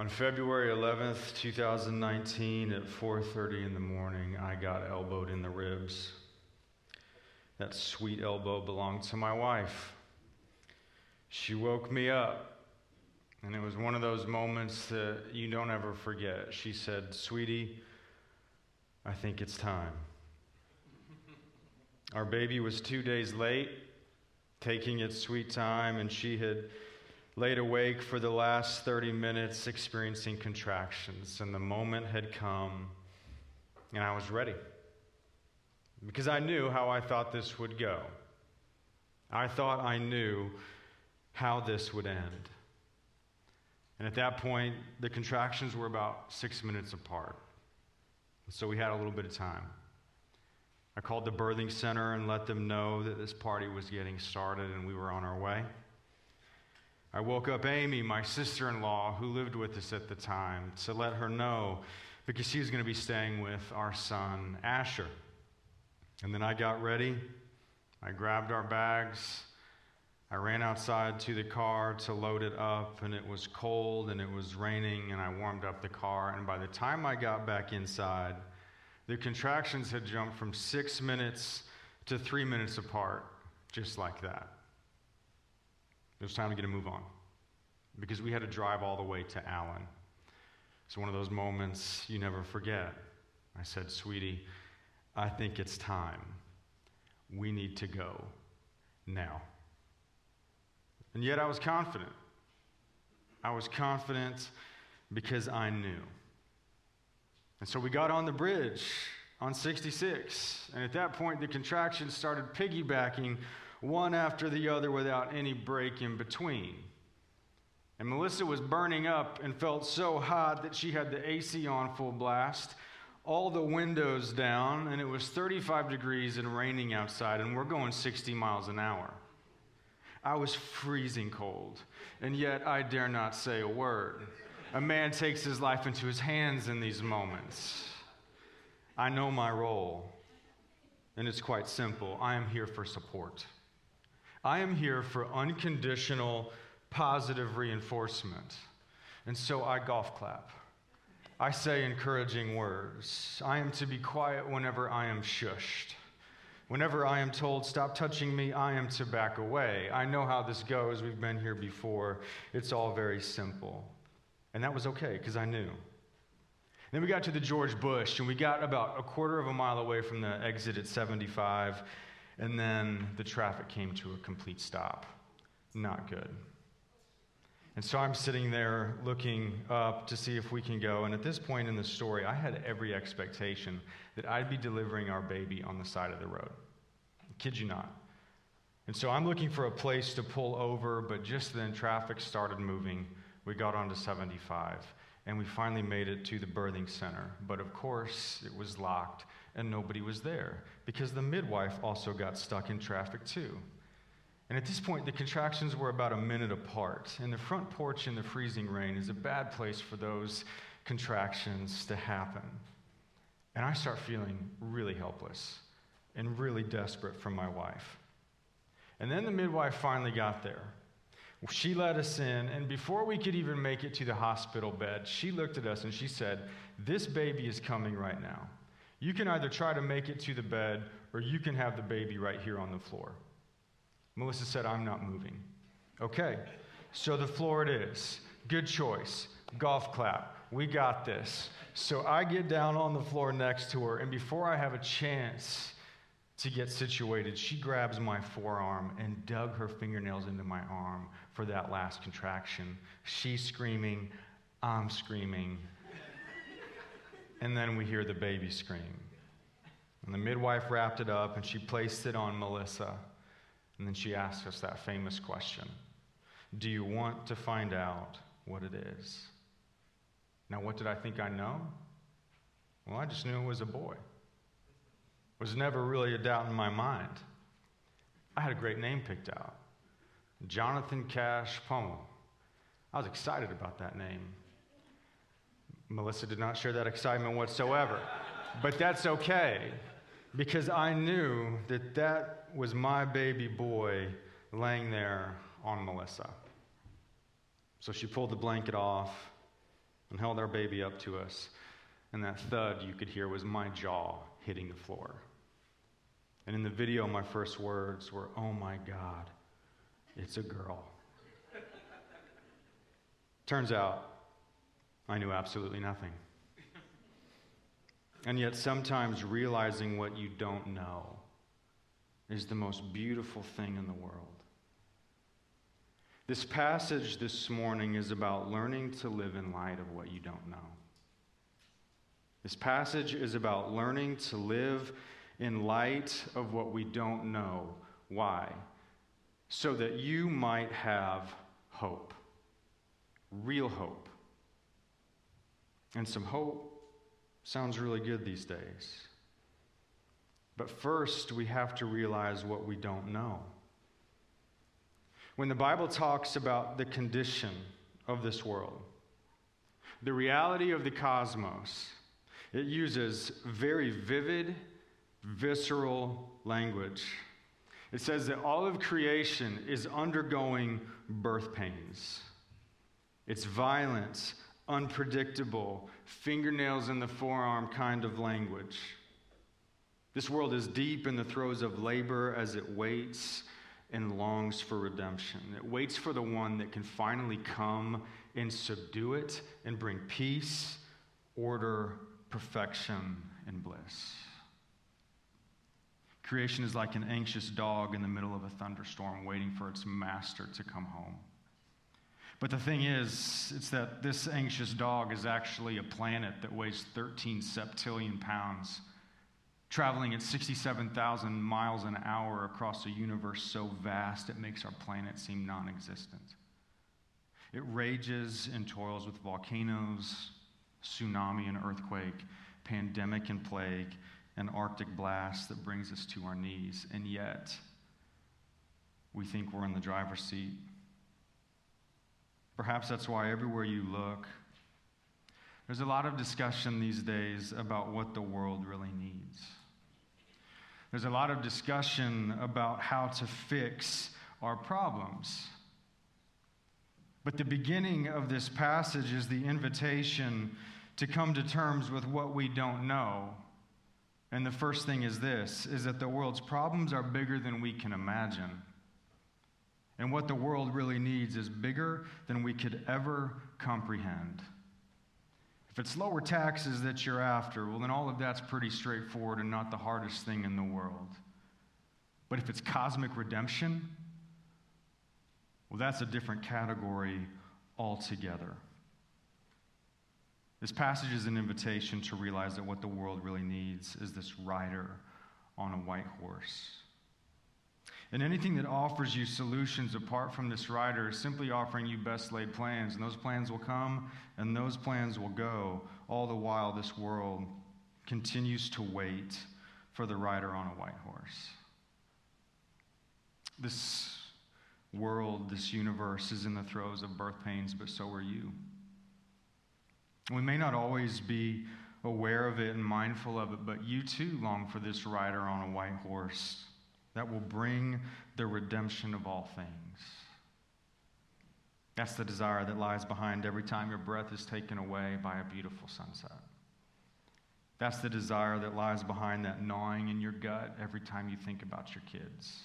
On February 11th, 2019, at 4:30 in the morning, I got elbowed in the ribs. That sweet elbow belonged to my wife. She woke me up, and it was one of those moments that you don't ever forget. She said, "Sweetie, I think it's time." Our baby was 2 days late, taking its sweet time, and she had laid awake for the last 30 minutes experiencing contractions, and the moment had come, and I was ready. Because I knew how I thought this would go. I thought I knew how this would end. And at that point, the contractions were about six minutes apart. So we had a little bit of time. I called the birthing center and let them know that this party was getting started and we were on our way. I woke up Amy, my sister in law, who lived with us at the time, to let her know because she was going to be staying with our son, Asher. And then I got ready. I grabbed our bags. I ran outside to the car to load it up, and it was cold and it was raining, and I warmed up the car. And by the time I got back inside, the contractions had jumped from six minutes to three minutes apart, just like that. It was time to get a move on because we had to drive all the way to Allen. It's one of those moments you never forget. I said, Sweetie, I think it's time. We need to go now. And yet I was confident. I was confident because I knew. And so we got on the bridge on 66. And at that point, the contractions started piggybacking one after the other without any break in between. And Melissa was burning up and felt so hot that she had the AC on full blast, all the windows down, and it was 35 degrees and raining outside, and we're going 60 miles an hour. I was freezing cold, and yet I dare not say a word. A man takes his life into his hands in these moments. I know my role, and it's quite simple. I am here for support. I am here for unconditional, positive reinforcement. And so I golf clap. I say encouraging words. I am to be quiet whenever I am shushed. Whenever I am told, stop touching me, I am to back away. I know how this goes. We've been here before. It's all very simple. And that was okay because I knew. Then we got to the George Bush, and we got about a quarter of a mile away from the exit at 75 and then the traffic came to a complete stop. Not good. And so I'm sitting there looking up to see if we can go. And at this point in the story, I had every expectation that I'd be delivering our baby on the side of the road. I kid you not. And so I'm looking for a place to pull over, but just then traffic started moving. We got onto 75, and we finally made it to the birthing center. But of course, it was locked and nobody was there because the midwife also got stuck in traffic too. And at this point, the contractions were about a minute apart. And the front porch in the freezing rain is a bad place for those contractions to happen. And I start feeling really helpless and really desperate for my wife. And then the midwife finally got there. She let us in, and before we could even make it to the hospital bed, she looked at us and she said, This baby is coming right now. You can either try to make it to the bed or you can have the baby right here on the floor. Melissa said, I'm not moving. Okay, so the floor it is. Good choice. Golf clap. We got this. So I get down on the floor next to her, and before I have a chance to get situated, she grabs my forearm and dug her fingernails into my arm for that last contraction. She's screaming, I'm screaming. And then we hear the baby scream. And the midwife wrapped it up and she placed it on Melissa. And then she asked us that famous question Do you want to find out what it is? Now, what did I think I know? Well, I just knew it was a boy. It was never really a doubt in my mind. I had a great name picked out Jonathan Cash Pummel. I was excited about that name. Melissa did not share that excitement whatsoever. but that's okay because I knew that that was my baby boy laying there on Melissa. So she pulled the blanket off and held our baby up to us. And that thud you could hear was my jaw hitting the floor. And in the video, my first words were, Oh my God, it's a girl. Turns out, I knew absolutely nothing. And yet, sometimes realizing what you don't know is the most beautiful thing in the world. This passage this morning is about learning to live in light of what you don't know. This passage is about learning to live in light of what we don't know. Why? So that you might have hope, real hope. And some hope sounds really good these days. But first, we have to realize what we don't know. When the Bible talks about the condition of this world, the reality of the cosmos, it uses very vivid, visceral language. It says that all of creation is undergoing birth pains. It's violent, unpredictable, fingernails in the forearm kind of language. This world is deep in the throes of labor as it waits and longs for redemption. It waits for the one that can finally come and subdue it and bring peace, order, perfection, and bliss. Creation is like an anxious dog in the middle of a thunderstorm waiting for its master to come home. But the thing is, it's that this anxious dog is actually a planet that weighs 13 septillion pounds traveling at 67,000 miles an hour across a universe so vast it makes our planet seem non existent. It rages and toils with volcanoes, tsunami and earthquake, pandemic and plague, an Arctic blast that brings us to our knees. And yet, we think we're in the driver's seat. Perhaps that's why everywhere you look, there's a lot of discussion these days about what the world really needs. There's a lot of discussion about how to fix our problems. But the beginning of this passage is the invitation to come to terms with what we don't know. And the first thing is this is that the world's problems are bigger than we can imagine. And what the world really needs is bigger than we could ever comprehend. If it's lower taxes that you're after, well, then all of that's pretty straightforward and not the hardest thing in the world. But if it's cosmic redemption, well, that's a different category altogether. This passage is an invitation to realize that what the world really needs is this rider on a white horse. And anything that offers you solutions apart from this rider is simply offering you best laid plans. And those plans will come and those plans will go, all the while this world continues to wait for the rider on a white horse. This world, this universe is in the throes of birth pains, but so are you. We may not always be aware of it and mindful of it, but you too long for this rider on a white horse that will bring the redemption of all things. That's the desire that lies behind every time your breath is taken away by a beautiful sunset. That's the desire that lies behind that gnawing in your gut every time you think about your kids.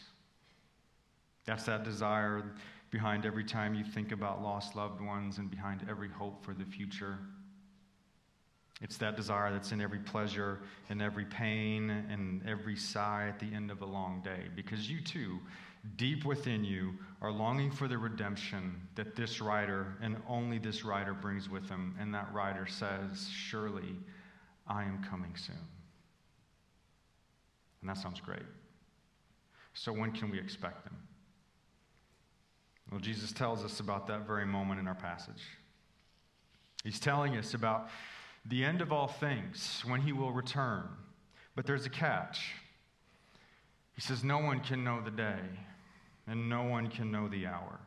That's that desire behind every time you think about lost loved ones and behind every hope for the future. It's that desire that's in every pleasure and every pain and every sigh at the end of a long day. Because you too, deep within you, are longing for the redemption that this rider and only this rider brings with him. And that rider says, Surely I am coming soon. And that sounds great. So, when can we expect him? Well, Jesus tells us about that very moment in our passage. He's telling us about the end of all things, when he will return. But there's a catch. He says, No one can know the day, and no one can know the hour.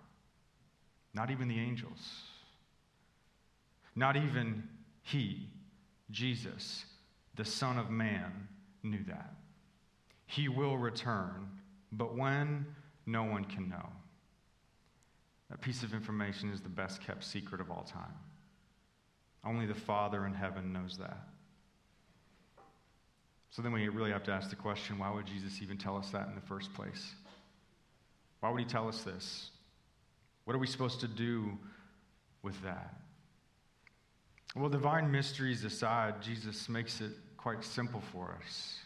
Not even the angels. Not even he, Jesus, the Son of Man, knew that. He will return, but when, no one can know. That piece of information is the best kept secret of all time. Only the Father in heaven knows that. So then we really have to ask the question why would Jesus even tell us that in the first place? Why would he tell us this? What are we supposed to do with that? Well, divine mysteries aside, Jesus makes it quite simple for us.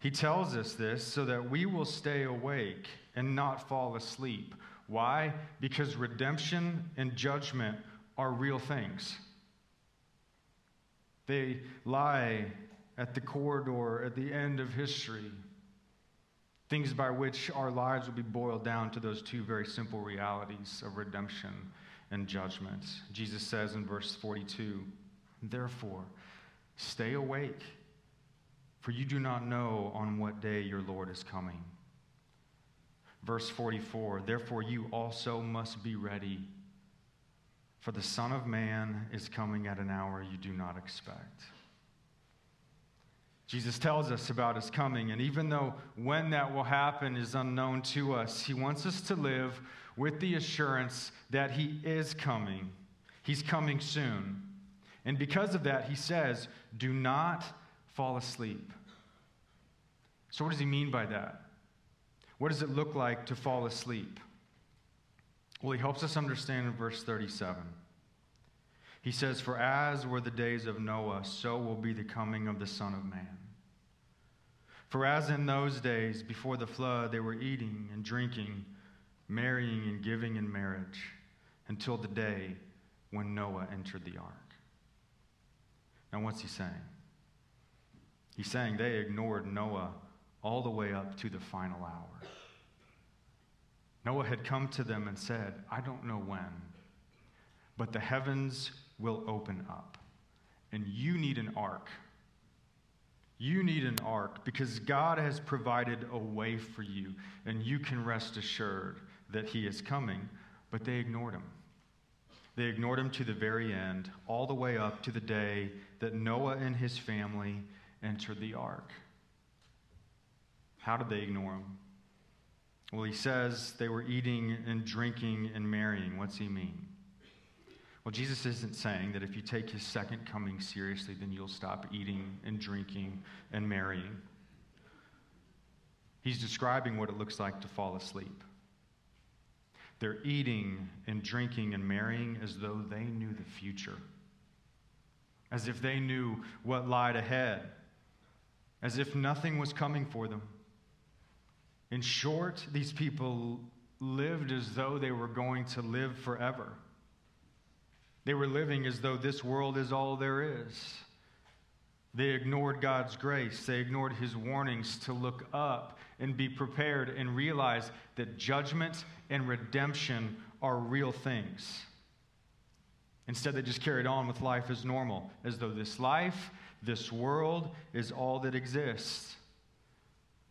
He tells us this so that we will stay awake and not fall asleep. Why? Because redemption and judgment are real things. They lie at the corridor at the end of history. Things by which our lives will be boiled down to those two very simple realities of redemption and judgment. Jesus says in verse 42 Therefore, stay awake, for you do not know on what day your Lord is coming. Verse 44 Therefore, you also must be ready, for the Son of Man is coming at an hour you do not expect. Jesus tells us about his coming, and even though when that will happen is unknown to us, he wants us to live with the assurance that he is coming. He's coming soon. And because of that, he says, Do not fall asleep. So, what does he mean by that? What does it look like to fall asleep? Well, he helps us understand in verse 37. He says, For as were the days of Noah, so will be the coming of the Son of Man. For as in those days before the flood, they were eating and drinking, marrying and giving in marriage, until the day when Noah entered the ark. Now, what's he saying? He's saying they ignored Noah all the way up to the final hour. Noah had come to them and said, I don't know when, but the heavens will open up, and you need an ark. You need an ark because God has provided a way for you, and you can rest assured that He is coming. But they ignored Him. They ignored Him to the very end, all the way up to the day that Noah and his family entered the ark. How did they ignore Him? Well, He says they were eating and drinking and marrying. What's He mean? Well, Jesus isn't saying that if you take his second coming seriously, then you'll stop eating and drinking and marrying. He's describing what it looks like to fall asleep. They're eating and drinking and marrying as though they knew the future, as if they knew what lied ahead, as if nothing was coming for them. In short, these people lived as though they were going to live forever. They were living as though this world is all there is. They ignored God's grace. They ignored his warnings to look up and be prepared and realize that judgment and redemption are real things. Instead, they just carried on with life as normal, as though this life, this world, is all that exists.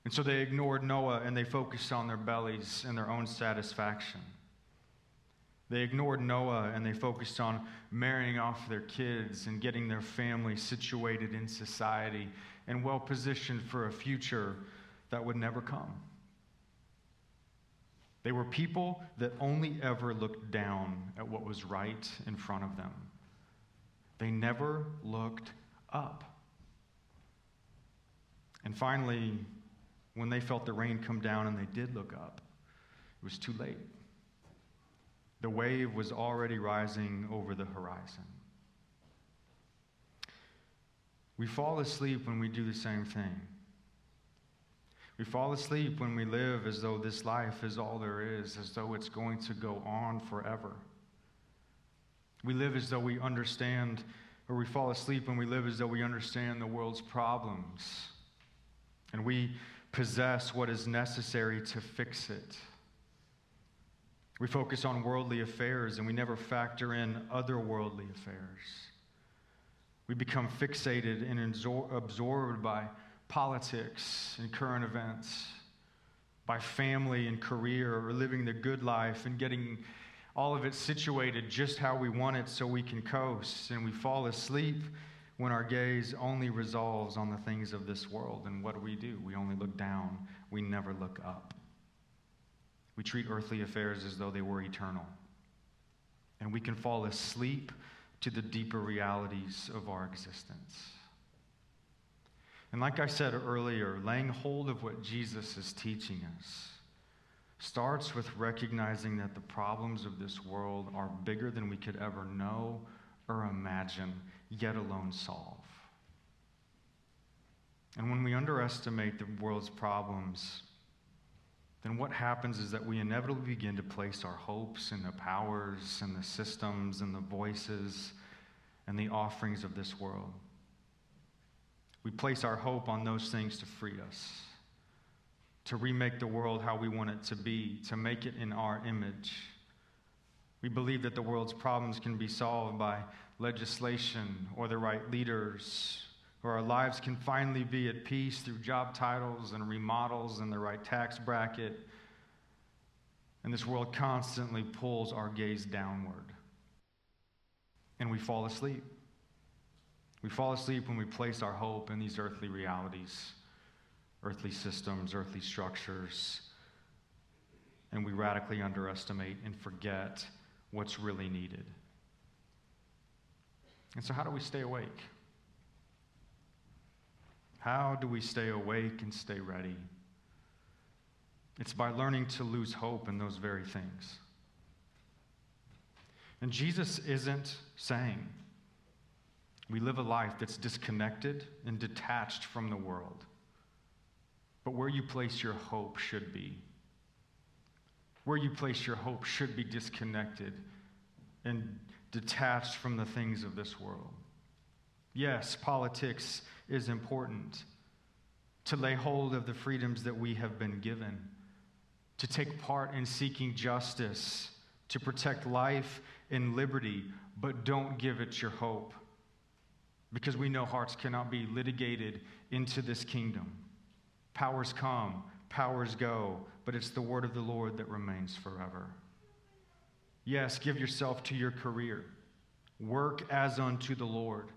And so they ignored Noah and they focused on their bellies and their own satisfaction. They ignored Noah and they focused on marrying off their kids and getting their family situated in society and well positioned for a future that would never come. They were people that only ever looked down at what was right in front of them. They never looked up. And finally, when they felt the rain come down and they did look up, it was too late. The wave was already rising over the horizon. We fall asleep when we do the same thing. We fall asleep when we live as though this life is all there is, as though it's going to go on forever. We live as though we understand, or we fall asleep when we live as though we understand the world's problems. And we possess what is necessary to fix it. We focus on worldly affairs and we never factor in otherworldly affairs. We become fixated and absorbed by politics and current events, by family and career, or living the good life and getting all of it situated just how we want it so we can coast. And we fall asleep when our gaze only resolves on the things of this world. And what do we do? We only look down, we never look up. We treat earthly affairs as though they were eternal. And we can fall asleep to the deeper realities of our existence. And like I said earlier, laying hold of what Jesus is teaching us starts with recognizing that the problems of this world are bigger than we could ever know or imagine, yet alone solve. And when we underestimate the world's problems, then what happens is that we inevitably begin to place our hopes in the powers and the systems and the voices and the offerings of this world. We place our hope on those things to free us, to remake the world how we want it to be, to make it in our image. We believe that the world's problems can be solved by legislation or the right leaders where our lives can finally be at peace through job titles and remodels and the right tax bracket. And this world constantly pulls our gaze downward. And we fall asleep. We fall asleep when we place our hope in these earthly realities, earthly systems, earthly structures, and we radically underestimate and forget what's really needed. And so, how do we stay awake? How do we stay awake and stay ready? It's by learning to lose hope in those very things. And Jesus isn't saying we live a life that's disconnected and detached from the world. But where you place your hope should be. Where you place your hope should be disconnected and detached from the things of this world. Yes, politics is important to lay hold of the freedoms that we have been given, to take part in seeking justice, to protect life and liberty, but don't give it your hope. Because we know hearts cannot be litigated into this kingdom. Powers come, powers go, but it's the word of the Lord that remains forever. Yes, give yourself to your career. Work as unto the Lord.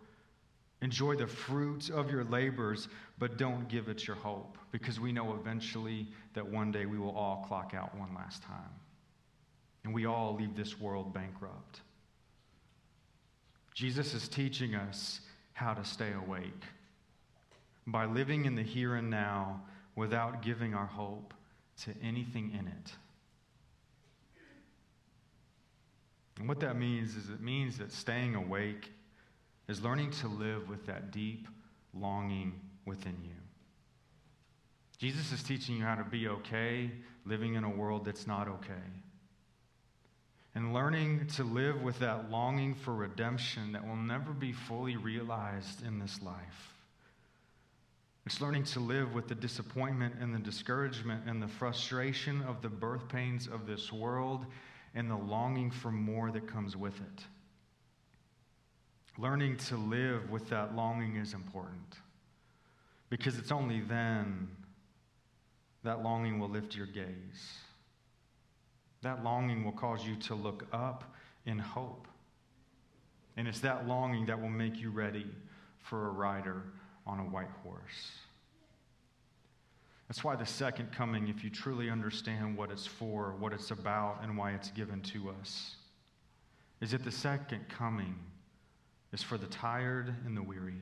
Enjoy the fruits of your labors, but don't give it your hope because we know eventually that one day we will all clock out one last time. And we all leave this world bankrupt. Jesus is teaching us how to stay awake by living in the here and now without giving our hope to anything in it. And what that means is it means that staying awake is learning to live with that deep longing within you. Jesus is teaching you how to be okay living in a world that's not okay. And learning to live with that longing for redemption that will never be fully realized in this life. It's learning to live with the disappointment and the discouragement and the frustration of the birth pains of this world and the longing for more that comes with it. Learning to live with that longing is important because it's only then that longing will lift your gaze. That longing will cause you to look up in hope. And it's that longing that will make you ready for a rider on a white horse. That's why the second coming, if you truly understand what it's for, what it's about, and why it's given to us, is that the second coming is for the tired and the weary.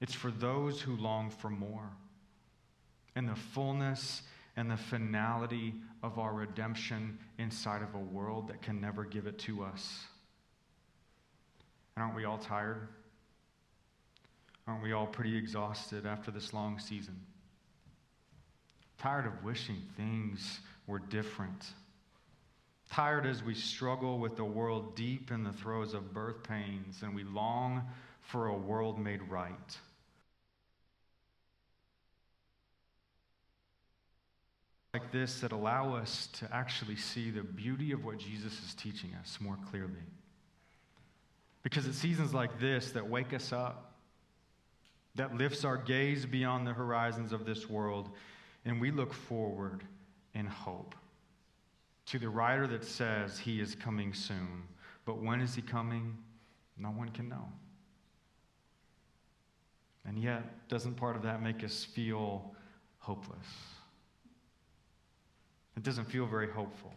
It's for those who long for more. And the fullness and the finality of our redemption inside of a world that can never give it to us. And aren't we all tired? Aren't we all pretty exhausted after this long season? Tired of wishing things were different Tired as we struggle with the world deep in the throes of birth pains and we long for a world made right. Like this that allow us to actually see the beauty of what Jesus is teaching us more clearly. Because it's seasons like this that wake us up, that lifts our gaze beyond the horizons of this world, and we look forward in hope to the rider that says he is coming soon. But when is he coming? No one can know. And yet, doesn't part of that make us feel hopeless? It doesn't feel very hopeful.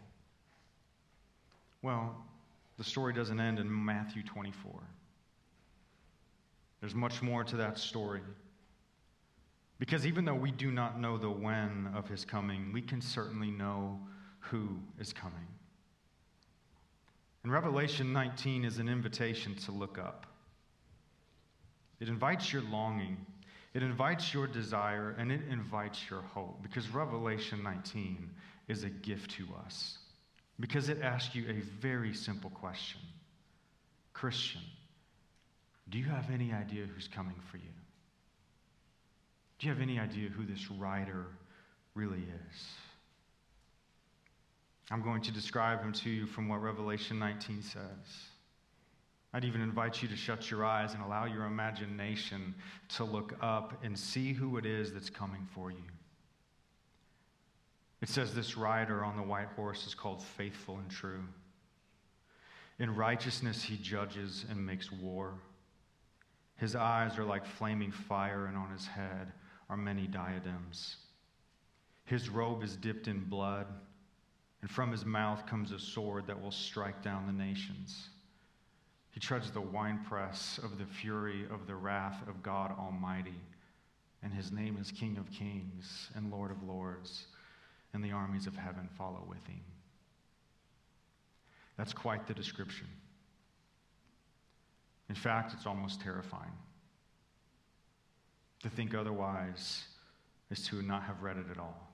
Well, the story doesn't end in Matthew 24. There's much more to that story. Because even though we do not know the when of his coming, we can certainly know who is coming. And Revelation 19 is an invitation to look up. It invites your longing, it invites your desire, and it invites your hope. Because Revelation 19 is a gift to us. Because it asks you a very simple question Christian, do you have any idea who's coming for you? Do you have any idea who this rider really is? I'm going to describe him to you from what Revelation 19 says. I'd even invite you to shut your eyes and allow your imagination to look up and see who it is that's coming for you. It says this rider on the white horse is called faithful and true. In righteousness, he judges and makes war. His eyes are like flaming fire, and on his head are many diadems. His robe is dipped in blood, and from his mouth comes a sword that will strike down the nations. He treads the winepress of the fury of the wrath of God Almighty, and his name is King of Kings and Lord of Lords, and the armies of heaven follow with him. That's quite the description. In fact, it's almost terrifying. To think otherwise is to not have read it at all.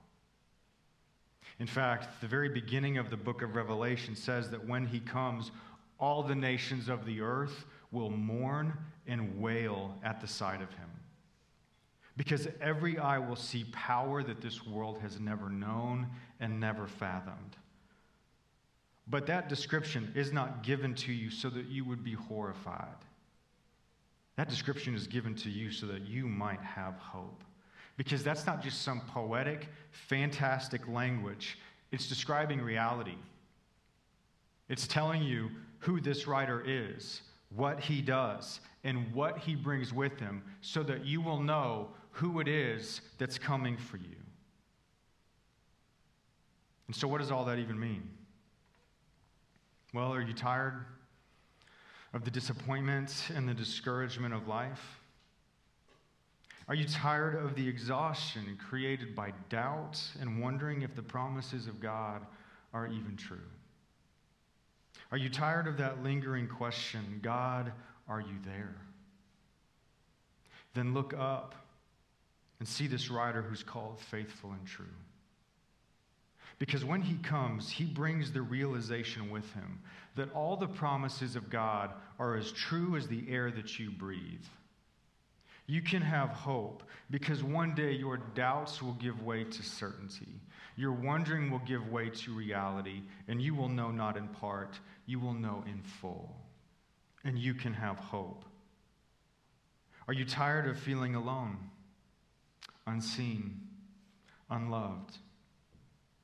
In fact, the very beginning of the book of Revelation says that when he comes, all the nations of the earth will mourn and wail at the sight of him. Because every eye will see power that this world has never known and never fathomed. But that description is not given to you so that you would be horrified. That description is given to you so that you might have hope. Because that's not just some poetic, fantastic language, it's describing reality. It's telling you who this rider is, what he does, and what he brings with him, so that you will know who it is that's coming for you. And so, what does all that even mean? Well, are you tired of the disappointment and the discouragement of life? Are you tired of the exhaustion created by doubt and wondering if the promises of God are even true? Are you tired of that lingering question, God, are you there? Then look up and see this rider who's called faithful and true. Because when he comes, he brings the realization with him that all the promises of God are as true as the air that you breathe. You can have hope because one day your doubts will give way to certainty. Your wondering will give way to reality, and you will know not in part, you will know in full. And you can have hope. Are you tired of feeling alone, unseen, unloved?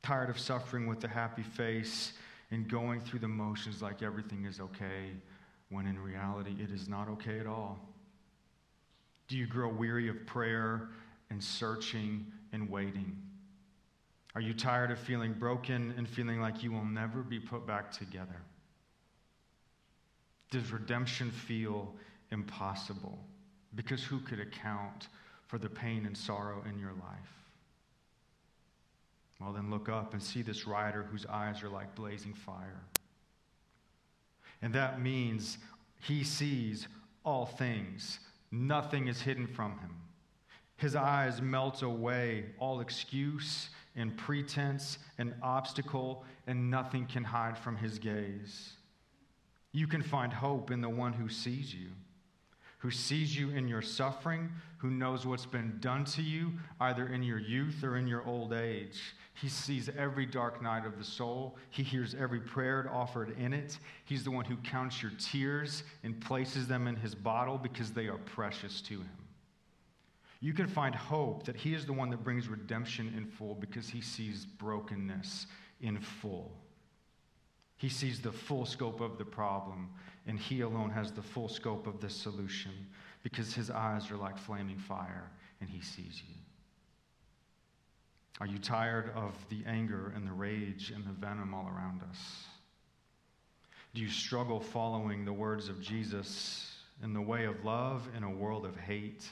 Tired of suffering with a happy face and going through the motions like everything is okay, when in reality it is not okay at all? Do you grow weary of prayer and searching and waiting? Are you tired of feeling broken and feeling like you will never be put back together? Does redemption feel impossible? Because who could account for the pain and sorrow in your life? Well, then look up and see this rider whose eyes are like blazing fire. And that means he sees all things, nothing is hidden from him. His eyes melt away all excuse and pretense and obstacle, and nothing can hide from his gaze. You can find hope in the one who sees you, who sees you in your suffering, who knows what's been done to you, either in your youth or in your old age. He sees every dark night of the soul. He hears every prayer offered in it. He's the one who counts your tears and places them in his bottle because they are precious to him you can find hope that He is the one that brings redemption in full because He sees brokenness in full. He sees the full scope of the problem, and He alone has the full scope of the solution because His eyes are like flaming fire and He sees you. Are you tired of the anger and the rage and the venom all around us? Do you struggle following the words of Jesus in the way of love in a world of hate?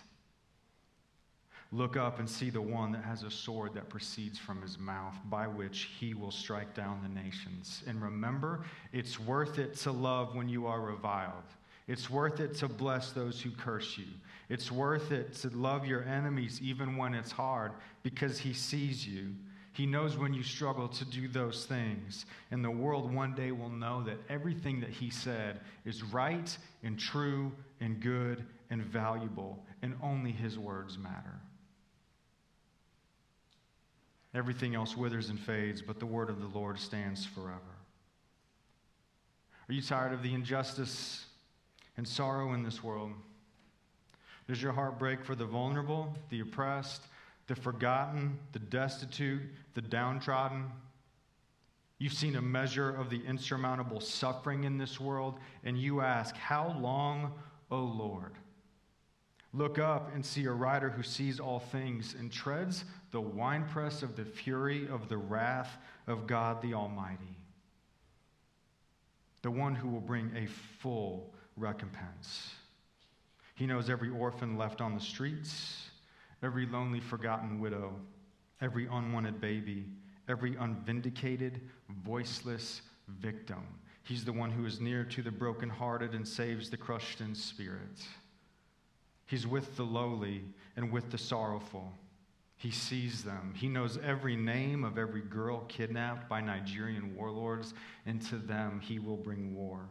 Look up and see the one that has a sword that proceeds from his mouth, by which he will strike down the nations. And remember, it's worth it to love when you are reviled. It's worth it to bless those who curse you. It's worth it to love your enemies even when it's hard because he sees you. He knows when you struggle to do those things. And the world one day will know that everything that he said is right and true and good and valuable, and only his words matter. Everything else withers and fades, but the word of the Lord stands forever. Are you tired of the injustice and sorrow in this world? Does your heart break for the vulnerable, the oppressed, the forgotten, the destitute, the downtrodden? You've seen a measure of the insurmountable suffering in this world, and you ask, How long, O Lord? Look up and see a rider who sees all things and treads the winepress of the fury of the wrath of God the Almighty, the one who will bring a full recompense. He knows every orphan left on the streets, every lonely, forgotten widow, every unwanted baby, every unvindicated, voiceless victim. He's the one who is near to the brokenhearted and saves the crushed in spirit. He's with the lowly and with the sorrowful. He sees them. He knows every name of every girl kidnapped by Nigerian warlords, and to them he will bring war.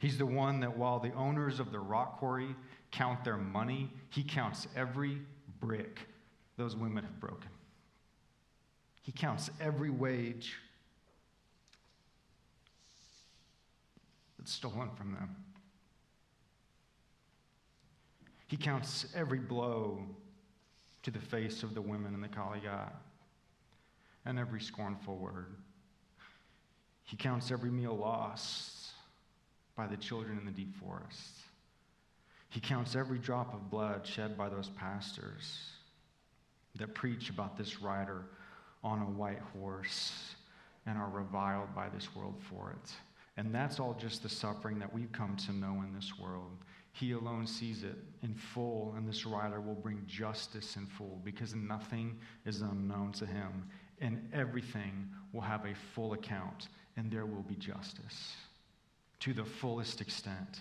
He's the one that while the owners of the rock quarry count their money, he counts every brick those women have broken. He counts every wage that's stolen from them. He counts every blow to the face of the women in the Kalighat and every scornful word. He counts every meal lost by the children in the deep forest. He counts every drop of blood shed by those pastors that preach about this rider on a white horse and are reviled by this world for it. And that's all just the suffering that we've come to know in this world. He alone sees it in full, and this rider will bring justice in full because nothing is unknown to him, and everything will have a full account, and there will be justice to the fullest extent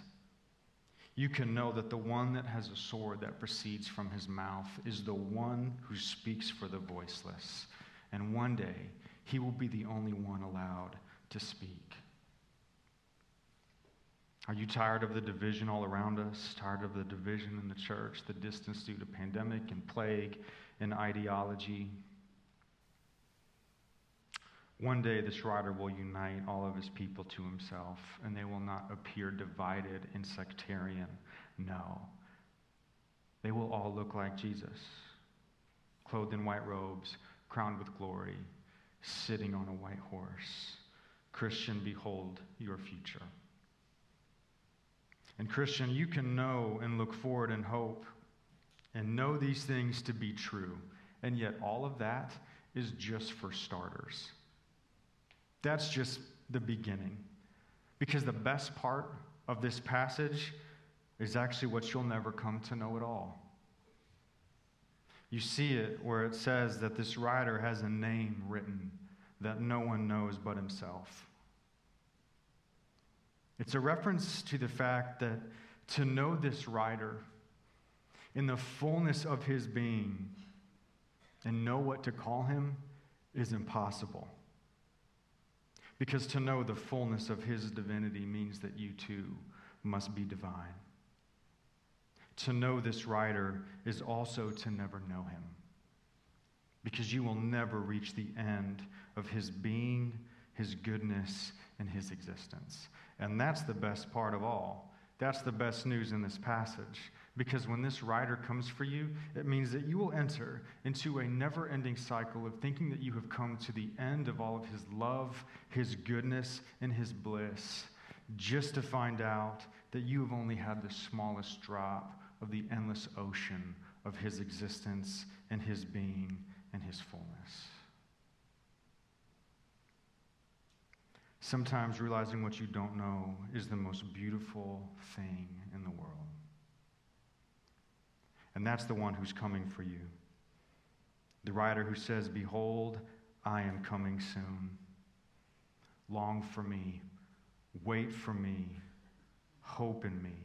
you can know that the one that has a sword that proceeds from his mouth is the one who speaks for the voiceless. And one day, he will be the only one allowed to speak. Are you tired of the division all around us? Tired of the division in the church, the distance due to pandemic and plague and ideology? One day, this rider will unite all of his people to himself, and they will not appear divided and sectarian. No. They will all look like Jesus, clothed in white robes, crowned with glory, sitting on a white horse. Christian, behold your future. And, Christian, you can know and look forward and hope and know these things to be true. And yet, all of that is just for starters. That's just the beginning. Because the best part of this passage is actually what you'll never come to know at all. You see it where it says that this rider has a name written that no one knows but himself. It's a reference to the fact that to know this rider in the fullness of his being and know what to call him is impossible. Because to know the fullness of his divinity means that you too must be divine. To know this rider is also to never know him. Because you will never reach the end of his being, his goodness, and his existence. And that's the best part of all. That's the best news in this passage. Because when this rider comes for you, it means that you will enter into a never ending cycle of thinking that you have come to the end of all of his love, his goodness, and his bliss, just to find out that you have only had the smallest drop of the endless ocean of his existence and his being and his fullness. Sometimes realizing what you don't know is the most beautiful thing in the world. And that's the one who's coming for you. The rider who says, Behold, I am coming soon. Long for me, wait for me, hope in me,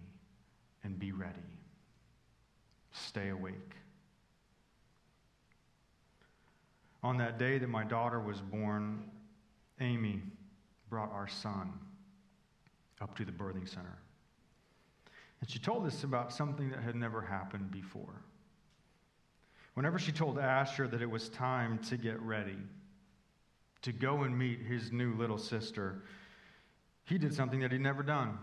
and be ready. Stay awake. On that day that my daughter was born, Amy brought our son up to the birthing center. And she told us about something that had never happened before. Whenever she told Asher that it was time to get ready, to go and meet his new little sister, he did something that he'd never done.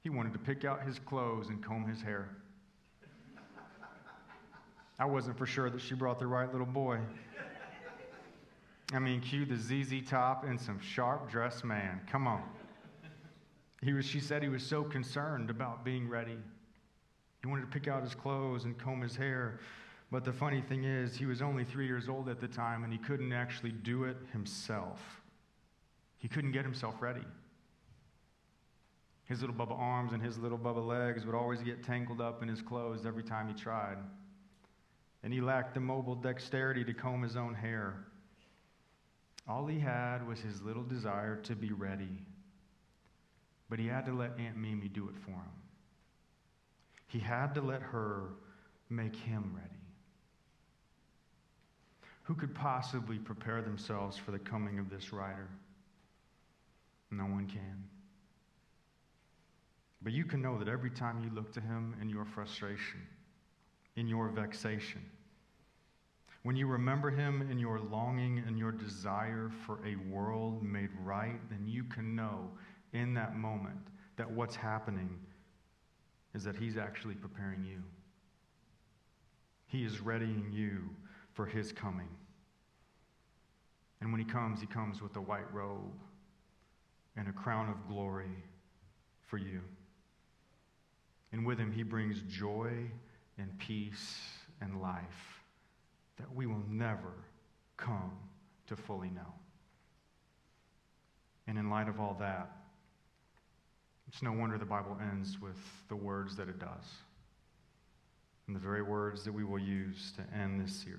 He wanted to pick out his clothes and comb his hair. I wasn't for sure that she brought the right little boy. I mean, cue the ZZ top and some sharp dressed man. Come on. He was, she said he was so concerned about being ready. He wanted to pick out his clothes and comb his hair. But the funny thing is, he was only three years old at the time and he couldn't actually do it himself. He couldn't get himself ready. His little Bubba arms and his little Bubba legs would always get tangled up in his clothes every time he tried. And he lacked the mobile dexterity to comb his own hair. All he had was his little desire to be ready. But he had to let Aunt Mimi do it for him. He had to let her make him ready. Who could possibly prepare themselves for the coming of this rider? No one can. But you can know that every time you look to him in your frustration, in your vexation, when you remember him in your longing and your desire for a world made right, then you can know in that moment that what's happening is that he's actually preparing you. He is readying you for his coming. And when he comes, he comes with a white robe and a crown of glory for you. And with him, he brings joy and peace and life that we will never come to fully know. And in light of all that, it's no wonder the Bible ends with the words that it does. And the very words that we will use to end this series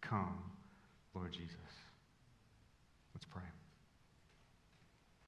Come, Lord Jesus. Let's pray.